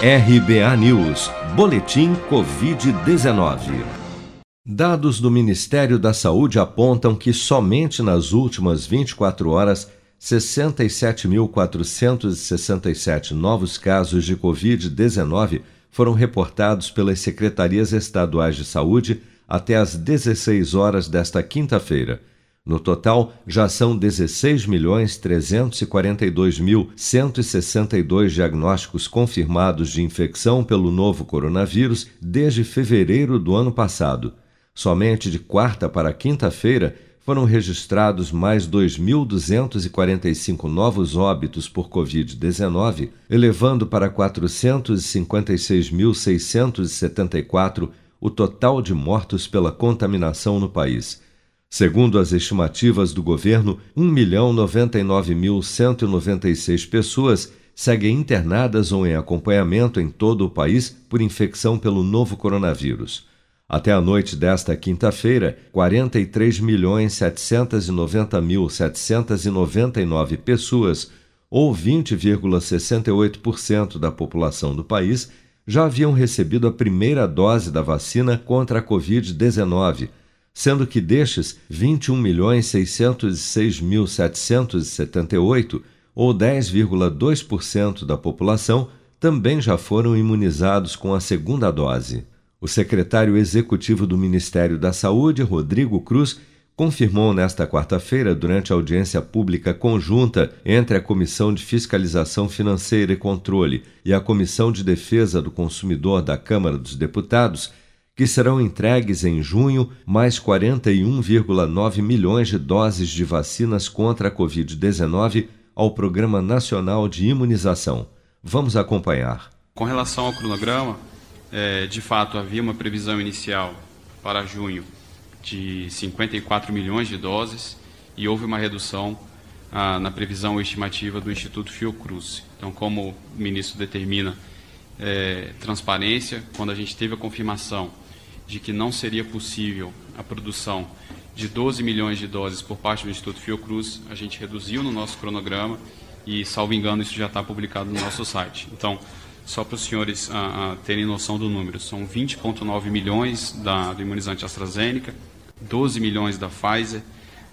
RBA News, Boletim Covid-19. Dados do Ministério da Saúde apontam que somente nas últimas 24 horas, 67.467 novos casos de Covid-19 foram reportados pelas secretarias estaduais de saúde até às 16 horas desta quinta-feira. No total, já são 16.342.162 diagnósticos confirmados de infecção pelo novo coronavírus desde fevereiro do ano passado. Somente de quarta para quinta-feira foram registrados mais 2.245 novos óbitos por Covid-19, elevando para 456.674 o total de mortos pela contaminação no país. Segundo as estimativas do governo, 1.099.196 pessoas seguem internadas ou em acompanhamento em todo o país por infecção pelo novo coronavírus. Até a noite desta quinta-feira, 43.790.799 pessoas, ou 20,68% da população do país, já haviam recebido a primeira dose da vacina contra a Covid-19 sendo que destes, 21.606.778, ou 10,2% da população, também já foram imunizados com a segunda dose. O secretário executivo do Ministério da Saúde, Rodrigo Cruz, confirmou nesta quarta-feira, durante a audiência pública conjunta entre a Comissão de Fiscalização Financeira e Controle e a Comissão de Defesa do Consumidor da Câmara dos Deputados, que serão entregues em junho mais 41,9 milhões de doses de vacinas contra a Covid-19 ao Programa Nacional de Imunização. Vamos acompanhar. Com relação ao cronograma, é, de fato havia uma previsão inicial para junho de 54 milhões de doses e houve uma redução ah, na previsão estimativa do Instituto Fiocruz. Então, como o ministro determina é, transparência, quando a gente teve a confirmação de que não seria possível a produção de 12 milhões de doses por parte do Instituto Fiocruz, a gente reduziu no nosso cronograma e, salvo engano, isso já está publicado no nosso site. Então, só para os senhores ah, ah, terem noção do número, são 20,9 milhões da, do imunizante AstraZeneca, 12 milhões da Pfizer,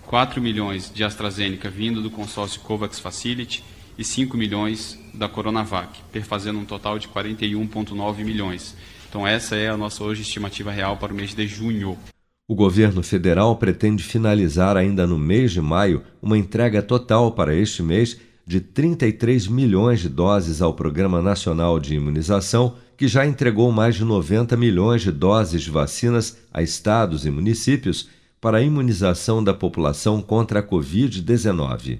4 milhões de AstraZeneca vindo do consórcio COVAX Facility e 5 milhões da Coronavac, perfazendo um total de 41,9 milhões. Então, essa é a nossa hoje estimativa real para o mês de junho. O governo federal pretende finalizar ainda no mês de maio uma entrega total para este mês de 33 milhões de doses ao Programa Nacional de Imunização, que já entregou mais de 90 milhões de doses de vacinas a estados e municípios para a imunização da população contra a Covid-19.